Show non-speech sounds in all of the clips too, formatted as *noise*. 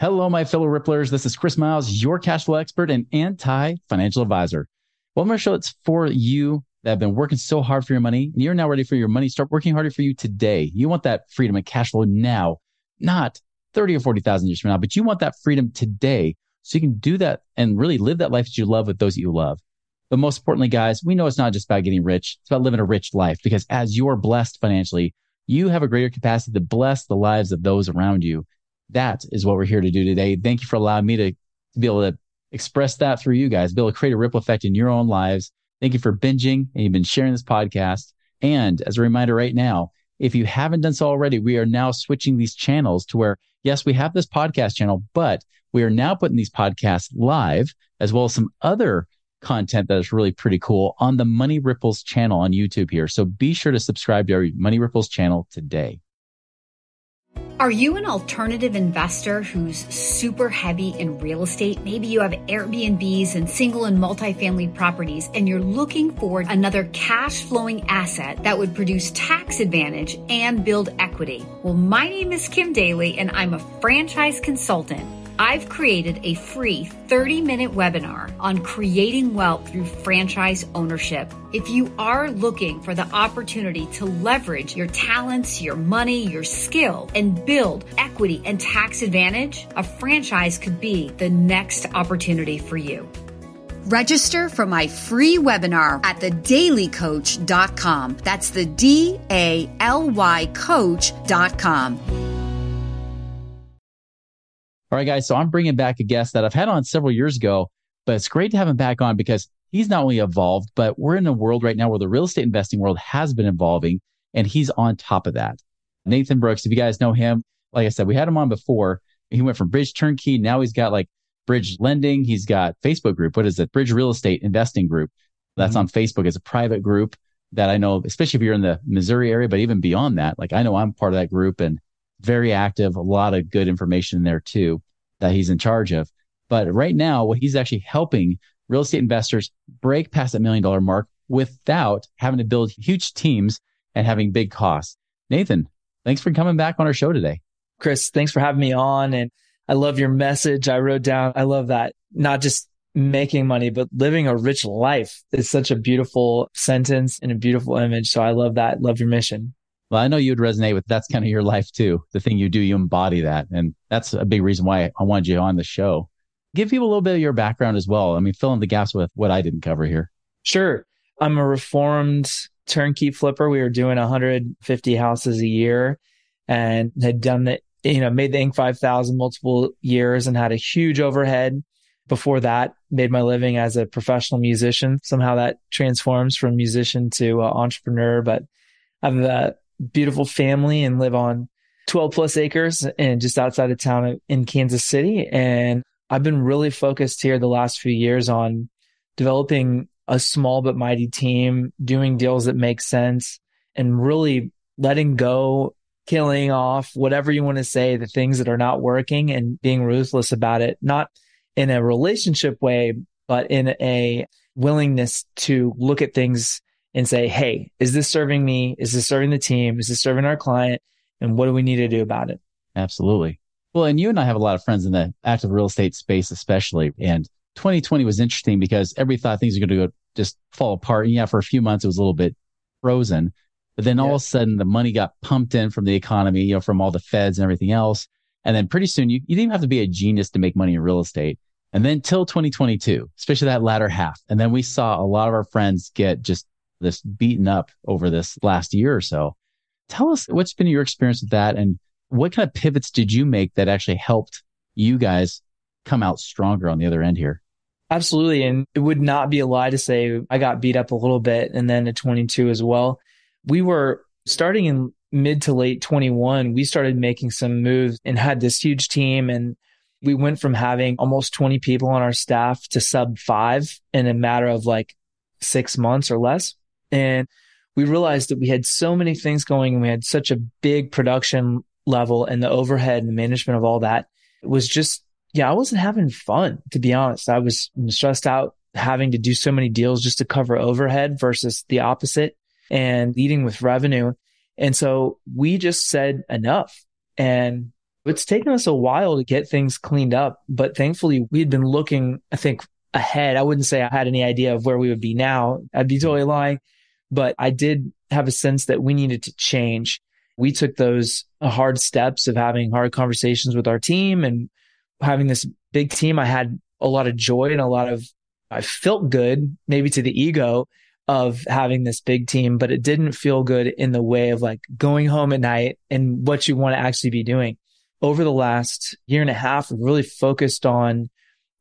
Hello, my fellow Ripplers. This is Chris Miles, your cash flow expert and anti financial advisor. Welcome to our show. It's for you that have been working so hard for your money and you're now ready for your money. Start working harder for you today. You want that freedom and cash flow now, not 30 or 40,000 years from now, but you want that freedom today so you can do that and really live that life that you love with those that you love. But most importantly, guys, we know it's not just about getting rich. It's about living a rich life because as you're blessed financially, you have a greater capacity to bless the lives of those around you. That is what we're here to do today. Thank you for allowing me to, to be able to express that through you guys, be able to create a ripple effect in your own lives. Thank you for binging and you've been sharing this podcast. And as a reminder right now, if you haven't done so already, we are now switching these channels to where, yes, we have this podcast channel, but we are now putting these podcasts live as well as some other content that is really pretty cool on the Money Ripples channel on YouTube here. So be sure to subscribe to our Money Ripples channel today. Are you an alternative investor who's super heavy in real estate? Maybe you have Airbnbs and single and multifamily properties, and you're looking for another cash flowing asset that would produce tax advantage and build equity. Well, my name is Kim Daly, and I'm a franchise consultant I've created a free 30 minute webinar on creating wealth through franchise ownership. If you are looking for the opportunity to leverage your talents, your money, your skill, and build equity and tax advantage, a franchise could be the next opportunity for you. Register for my free webinar at thedalycoach.com. That's the D A L Y coach.com. All right, guys. So I'm bringing back a guest that I've had on several years ago, but it's great to have him back on because he's not only evolved, but we're in a world right now where the real estate investing world has been evolving and he's on top of that. Nathan Brooks, if you guys know him, like I said, we had him on before. He went from Bridge Turnkey. Now he's got like Bridge Lending. He's got Facebook group. What is it? Bridge Real Estate Investing Group. That's mm-hmm. on Facebook. It's a private group that I know, especially if you're in the Missouri area, but even beyond that, like I know I'm part of that group and very active, a lot of good information there too that he's in charge of. But right now, what he's actually helping real estate investors break past that million dollar mark without having to build huge teams and having big costs. Nathan, thanks for coming back on our show today. Chris, thanks for having me on. And I love your message. I wrote down, I love that not just making money, but living a rich life is such a beautiful sentence and a beautiful image. So I love that. Love your mission. Well, I know you'd resonate with that's kind of your life too. The thing you do, you embody that. And that's a big reason why I wanted you on the show. Give people a little bit of your background as well. I mean, fill in the gaps with what I didn't cover here. Sure. I'm a reformed turnkey flipper. We were doing 150 houses a year and had done the, you know, made the Inc. 5000 multiple years and had a huge overhead. Before that, made my living as a professional musician. Somehow that transforms from musician to uh, entrepreneur, but I've uh, beautiful family and live on 12 plus acres and just outside of town in Kansas City. And I've been really focused here the last few years on developing a small but mighty team, doing deals that make sense and really letting go, killing off whatever you want to say, the things that are not working and being ruthless about it, not in a relationship way, but in a willingness to look at things and say, Hey, is this serving me? Is this serving the team? Is this serving our client? And what do we need to do about it? Absolutely. Well, and you and I have a lot of friends in the active real estate space, especially. And 2020 was interesting because everybody thought things were going to go just fall apart. And yeah, for a few months, it was a little bit frozen. But then all yeah. of a sudden, the money got pumped in from the economy, you know, from all the feds and everything else. And then pretty soon, you, you didn't even have to be a genius to make money in real estate. And then till 2022, especially that latter half. And then we saw a lot of our friends get just this beaten up over this last year or so. Tell us what's been your experience with that and what kind of pivots did you make that actually helped you guys come out stronger on the other end here? Absolutely. And it would not be a lie to say I got beat up a little bit and then at 22 as well. We were starting in mid to late 21, we started making some moves and had this huge team. And we went from having almost 20 people on our staff to sub five in a matter of like six months or less. And we realized that we had so many things going and we had such a big production level and the overhead and the management of all that was just, yeah, I wasn't having fun, to be honest. I was stressed out having to do so many deals just to cover overhead versus the opposite and leading with revenue. And so we just said enough. And it's taken us a while to get things cleaned up, but thankfully we had been looking, I think, ahead. I wouldn't say I had any idea of where we would be now. I'd be totally lying, but I did have a sense that we needed to change. We took those uh, hard steps of having hard conversations with our team and having this big team. I had a lot of joy and a lot of, I felt good, maybe to the ego of having this big team, but it didn't feel good in the way of like going home at night and what you want to actually be doing over the last year and a half, we've really focused on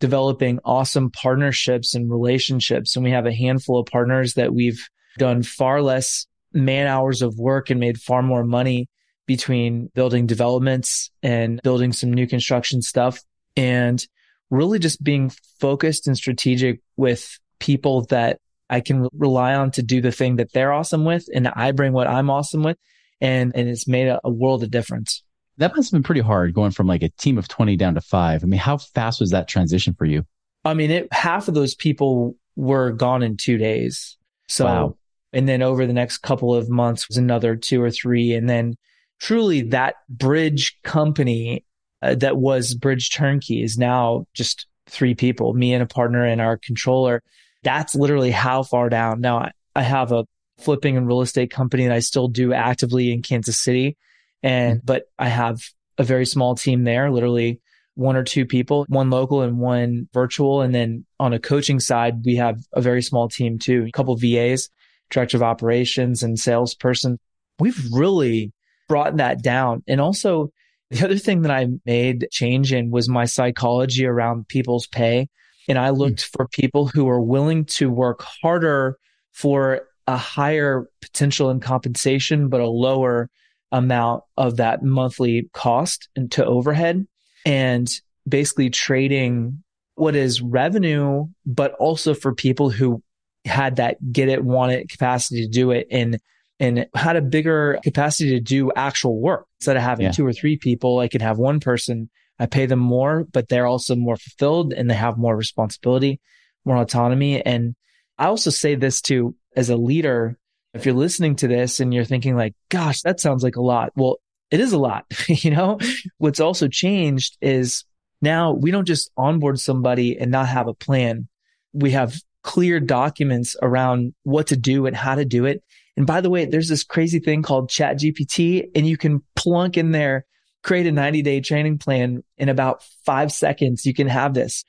developing awesome partnerships and relationships. And we have a handful of partners that we've done far less man hours of work and made far more money between building developments and building some new construction stuff and really just being focused and strategic with people that I can rely on to do the thing that they're awesome with and I bring what I'm awesome with. And, and it's made a, a world of difference. That must have been pretty hard going from like a team of 20 down to five. I mean, how fast was that transition for you? I mean, it, half of those people were gone in two days. So, wow. And then over the next couple of months was another two or three. And then truly that bridge company uh, that was Bridge Turnkey is now just three people, me and a partner and our controller. That's literally how far down. Now I, I have a flipping and real estate company that I still do actively in Kansas City. And, but I have a very small team there, literally one or two people, one local and one virtual. And then on a coaching side, we have a very small team too, a couple VAs, director of operations and salesperson. We've really brought that down. And also the other thing that I made change in was my psychology around people's pay. And I looked mm. for people who are willing to work harder for a higher potential in compensation, but a lower amount of that monthly cost into overhead and basically trading what is revenue, but also for people who had that get it, want it capacity to do it and and had a bigger capacity to do actual work. Instead of having yeah. two or three people, I can have one person. I pay them more, but they're also more fulfilled and they have more responsibility, more autonomy. And I also say this too, as a leader, if you're listening to this and you're thinking like, gosh, that sounds like a lot. Well, it is a lot. *laughs* you know, what's also changed is now we don't just onboard somebody and not have a plan. We have clear documents around what to do and how to do it. And by the way, there's this crazy thing called ChatGPT and you can plunk in there, create a 90 day training plan in about five seconds. You can have this.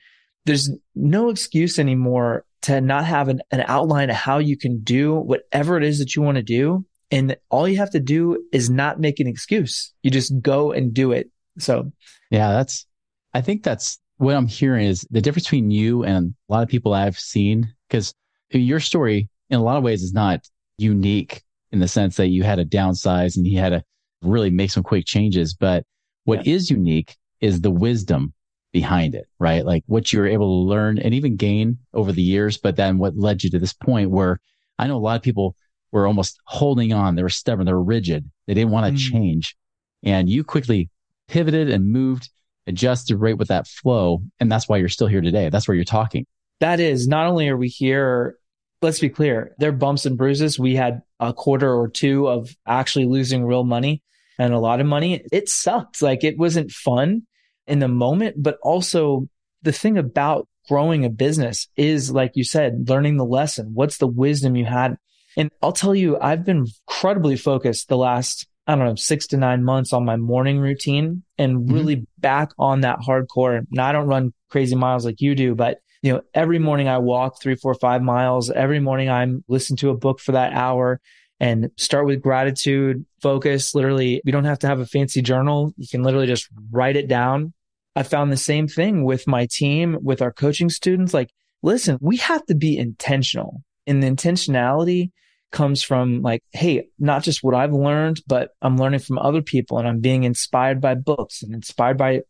There's no excuse anymore to not have an, an outline of how you can do whatever it is that you want to do. And all you have to do is not make an excuse. You just go and do it. So, yeah, that's, I think that's what I'm hearing is the difference between you and a lot of people I've seen, because your story in a lot of ways is not unique in the sense that you had to downsize and you had to really make some quick changes. But what yeah. is unique is the wisdom behind it, right? Like what you were able to learn and even gain over the years, but then what led you to this point where I know a lot of people were almost holding on. They were stubborn. They were rigid. They didn't want to mm. change. And you quickly pivoted and moved, adjusted right with that flow. And that's why you're still here today. That's where you're talking. That is not only are we here, let's be clear, there are bumps and bruises. We had a quarter or two of actually losing real money and a lot of money. It sucked. Like it wasn't fun in the moment, but also the thing about growing a business is, like you said, learning the lesson. What's the wisdom you had? And I'll tell you, I've been incredibly focused the last, I don't know, six to nine months on my morning routine and mm-hmm. really mm-hmm. back on that hardcore. Now I don't run crazy miles like you do, but you know, every morning I walk three, four, five miles. Every morning I'm listen to a book for that hour and start with gratitude, focus. Literally, you don't have to have a fancy journal. You can literally just write it down I found the same thing with my team, with our coaching students. Like, listen, we have to be intentional and the intentionality comes from like, Hey, not just what I've learned, but I'm learning from other people and I'm being inspired by books and inspired by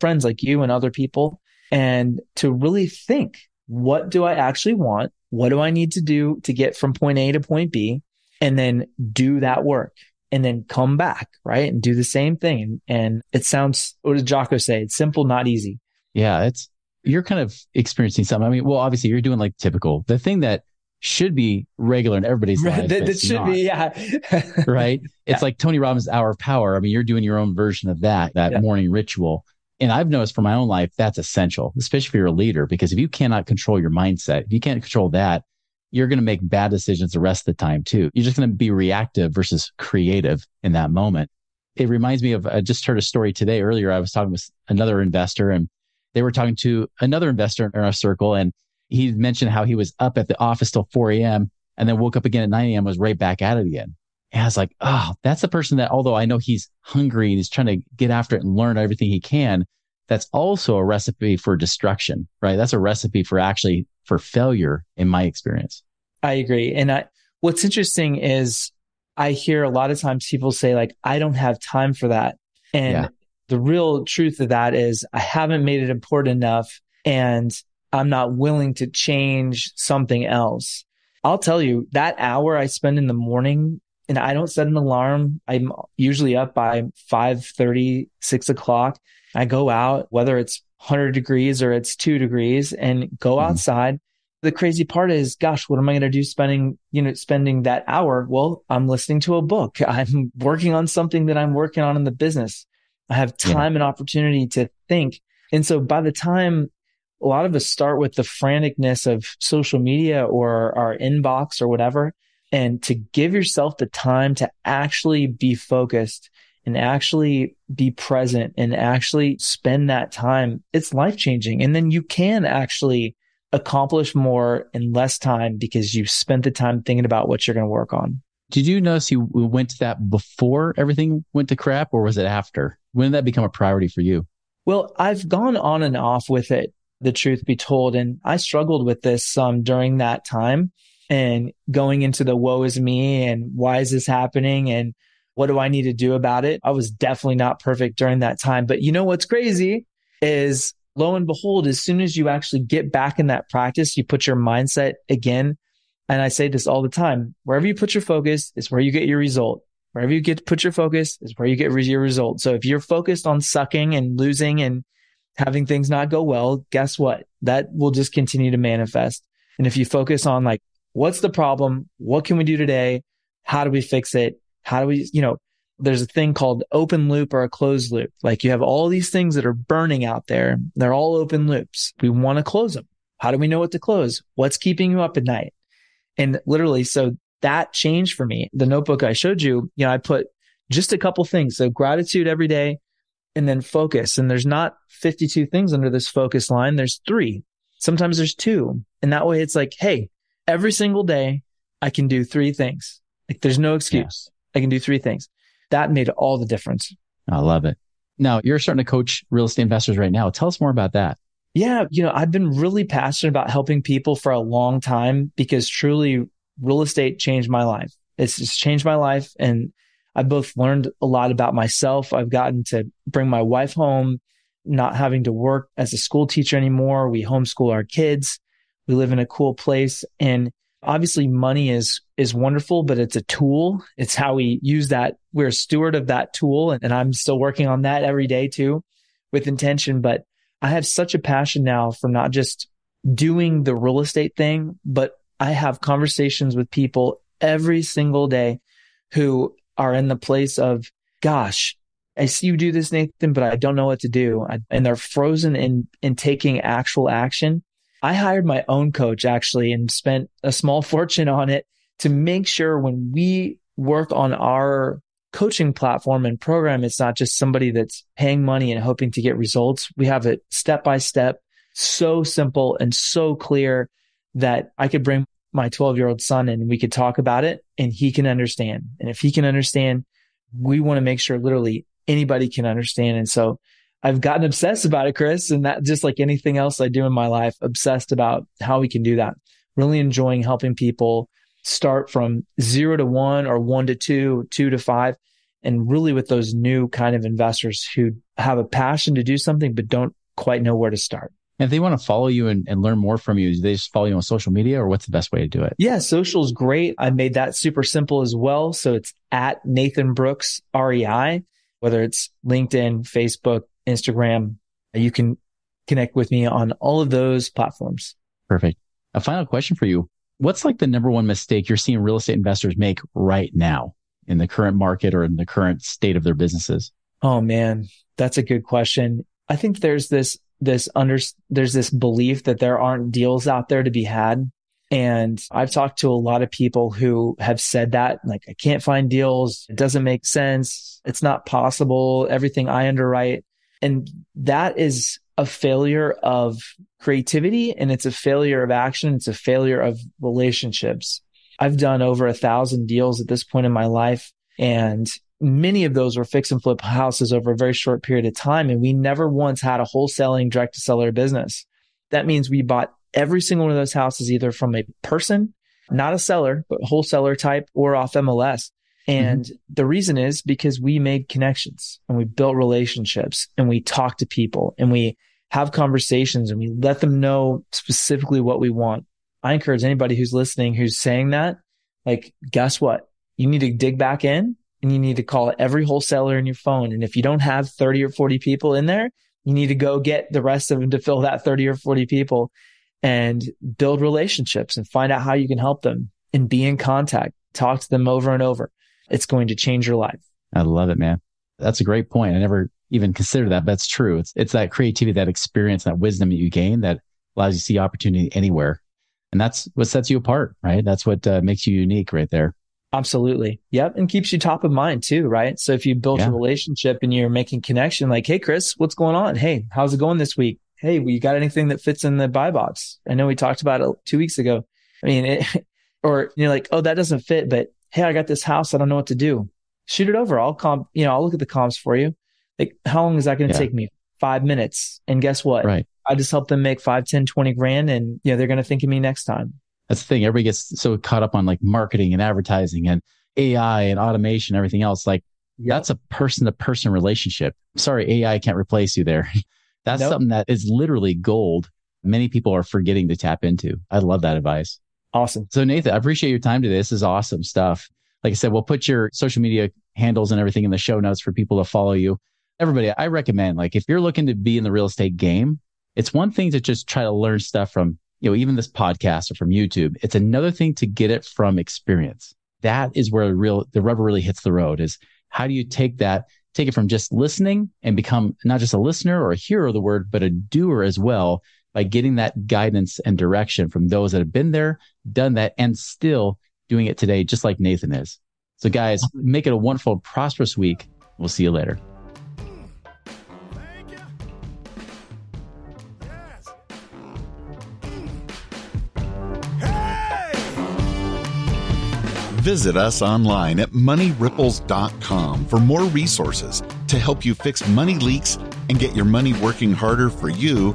friends like you and other people. And to really think, what do I actually want? What do I need to do to get from point A to point B? And then do that work and then come back, right? And do the same thing. And it sounds, what does Jocko say? It's simple, not easy. Yeah. It's, you're kind of experiencing something. I mean, well, obviously you're doing like typical, the thing that should be regular in everybody's life. that, that should not, be, yeah. right. *laughs* It's yeah. like Tony Robbins' hour of power. I mean, you're doing your own version of that, that yeah. morning ritual. And I've noticed for my own life, that's essential, especially if you're a leader, because if you cannot control your mindset, if you can't control that, you're going to make bad decisions the rest of the time too. You're just going to be reactive versus creative in that moment. It reminds me of, I just heard a story today earlier. I was talking with another investor and they were talking to another investor in our circle and he mentioned how he was up at the office till 4 a.m. and then woke up again at 9 a.m. was right back at it again. And I was like, oh, that's the person that, although I know he's hungry and he's trying to get after it and learn everything he can, that's also a recipe for destruction, right? That's a recipe for actually for failure in my experience. I agree. And I, what's interesting is I hear a lot of times people say like, I don't have time for that. And yeah. the real truth of that is I haven't made it important enough and I'm not willing to change something else. I'll tell you that hour I spend in the morning and I don't set an alarm. I'm usually up by 5 30, 6 o'clock. I go out, whether it's 100 degrees or it's two degrees and go mm-hmm. outside. The crazy part is, gosh, what am I going to do spending, you know, spending that hour? Well, I'm listening to a book. *laughs* I'm working on something that I'm working on in the business. I have time yeah. and opportunity to think. And so by the time a lot of us start with the franticness of social media or our inbox or whatever, and to give yourself the time to actually be focused and actually be present and actually spend that time, it's life changing. And then you can actually accomplish more in less time because you spent the time thinking about what you're going to work on. Did you notice you went to that before everything went to crap or was it after? When did that become a priority for you? Well, I've gone on and off with it, the truth be told. And I struggled with this um, during that time and going into the woe is me and why is this happening? And what do I need to do about it? I was definitely not perfect during that time. But you know what's crazy is lo and behold, as soon as you actually get back in that practice, you put your mindset again. And I say this all the time, wherever you put your focus is where you get your result. Wherever you get put your focus is where you get your result. So if you're focused on sucking and losing and having things not go well, guess what? That will just continue to manifest. And if you focus on like, what's the problem? What can we do today? How do we fix it? How do we, you know, there's a thing called open loop or a closed loop. Like you have all these things that are burning out there. They're all open loops. We want to close them. How do we know what to close? What's keeping you up at night? And literally, so that changed for me. The notebook I showed you, you know, I put just a couple things. So gratitude every day and then focus. And there's not 52 things under this focus line. There's three. Sometimes there's two. And that way it's like, Hey, every single day I can do three things. Like there's no excuse. I can do three things. That made all the difference. I love it. Now you're starting to coach real estate investors right now. Tell us more about that. Yeah. You know, I've been really passionate about helping people for a long time because truly real estate changed my life. It's just changed my life. And I've both learned a lot about myself. I've gotten to bring my wife home, not having to work as a school teacher anymore. We homeschool our kids. We live in a cool place and obviously money is is wonderful but it's a tool it's how we use that we're a steward of that tool and, and i'm still working on that every day too with intention but i have such a passion now for not just doing the real estate thing but i have conversations with people every single day who are in the place of gosh I see you do this, Nathan, but I don't know what to do. I, and they're frozen in, in taking actual action. I hired my own coach actually and spent a small *laughs* fortune on it to make sure when we work on our coaching platform and program, it's not just somebody that's paying money and hoping to get results. We have it step by step, so simple and so clear that I could bring my 12 year old son and we could talk about it and he can understand. And if he can understand, we want to make sure literally anybody can understand. And so I've gotten obsessed about it, Chris, and that just like anything else I do in my life, obsessed about how we can do that. Really enjoying helping people start from zero to one or one to two, two to five. And really with those new kind of investors who have a passion to do something, but don't quite know where to start. And if they want to follow you and, and learn more from you, do they just follow you on social media or what's the best way to do it? Yeah, social is great. I made that super simple as well. So it's at Nathan Brooks REI, whether it's LinkedIn, Facebook, Instagram, uh, you can connect with me on all of those platforms. Perfect. A final question for you. What's like the number one mistake you're seeing real estate investors make right now in the current market or in the current state of their businesses? Oh man, that's a good question. I think there's this this under there's this belief that there aren't deals out there to be had. And I've talked to a lot of people who have said that, like, I can't find deals. It doesn't make sense. It's not possible. Everything I underwrite. And that is a failure of creativity and it's a failure of action. It's a failure of relationships. I've done over a thousand deals at this point in my life and many of those were fix and flip houses over a very short period of time. And we never once had a wholesaling direct to seller business. That means we bought every single one of those houses either from a person, not a seller, but wholesaler type or off MLS. And mm-hmm. the reason is because we made connections and we built relationships and we talked to people and we have conversations and we let them know specifically what we want. I encourage anybody who's listening who's saying that, like, guess what? You need to dig back in and you need to call every wholesaler in your phone. And if you don't have 30 or 40 people in there, you need to go get the rest of them to fill that 30 or 40 people and build relationships and find out how you can help them and be in contact. Talk to them over and over. It's going to change your life. I love it, man. That's a great point. I never even considered that. But that's true. It's, it's that creativity, that experience, that wisdom that you gain that allows you to see opportunity anywhere. And that's what sets you apart, right? That's what uh, makes you unique right there. Absolutely. Yep. And keeps you top of mind too, right? So if you build yeah. a relationship and you're making connection, like, Hey, Chris, what's going on? Hey, how's it going this week? Hey, we got anything that fits in the buy box? I know we talked about it two weeks ago. I mean, it, *laughs* or you're like, Oh, that doesn't fit, but Hey, I got this house. I don't know what to do. Shoot it over. I'll comp, you know, I'll look at the comps for you. Like, how long is that going to yeah. take me? Five minutes. And guess what? Right. I just help them make five, 10, 20 grand and, you know, they're going to think of me next time. That's the thing. Everybody gets so caught up on like marketing and advertising and AI and automation, and everything else. Like yep. that's a person to person relationship. Sorry, AI can't replace you there. *laughs* that's nope. something that is literally gold. Many people are forgetting to tap into. I love that advice. Awesome. So Nathan, I appreciate your time today. This is awesome stuff. Like I said, we'll put your social media handles and everything in the show notes for people to follow you. Everybody, I recommend like if you're looking to be in the real estate game, it's one thing to just try to learn stuff from you know, even this podcast or from YouTube. It's another thing to get it from experience. That is where the real, the rubber really hits the road is how do you take that, take it from just listening and become not just a listener or a hearer of the word, but a doer as well by getting that guidance and direction from those that have been there, done that, and still doing it today, just like Nathan is. So guys, make it a wonderful, prosperous week. We'll see you later. Visit us online at moneyripples.com for more resources to help you fix money leaks and get your money working harder for you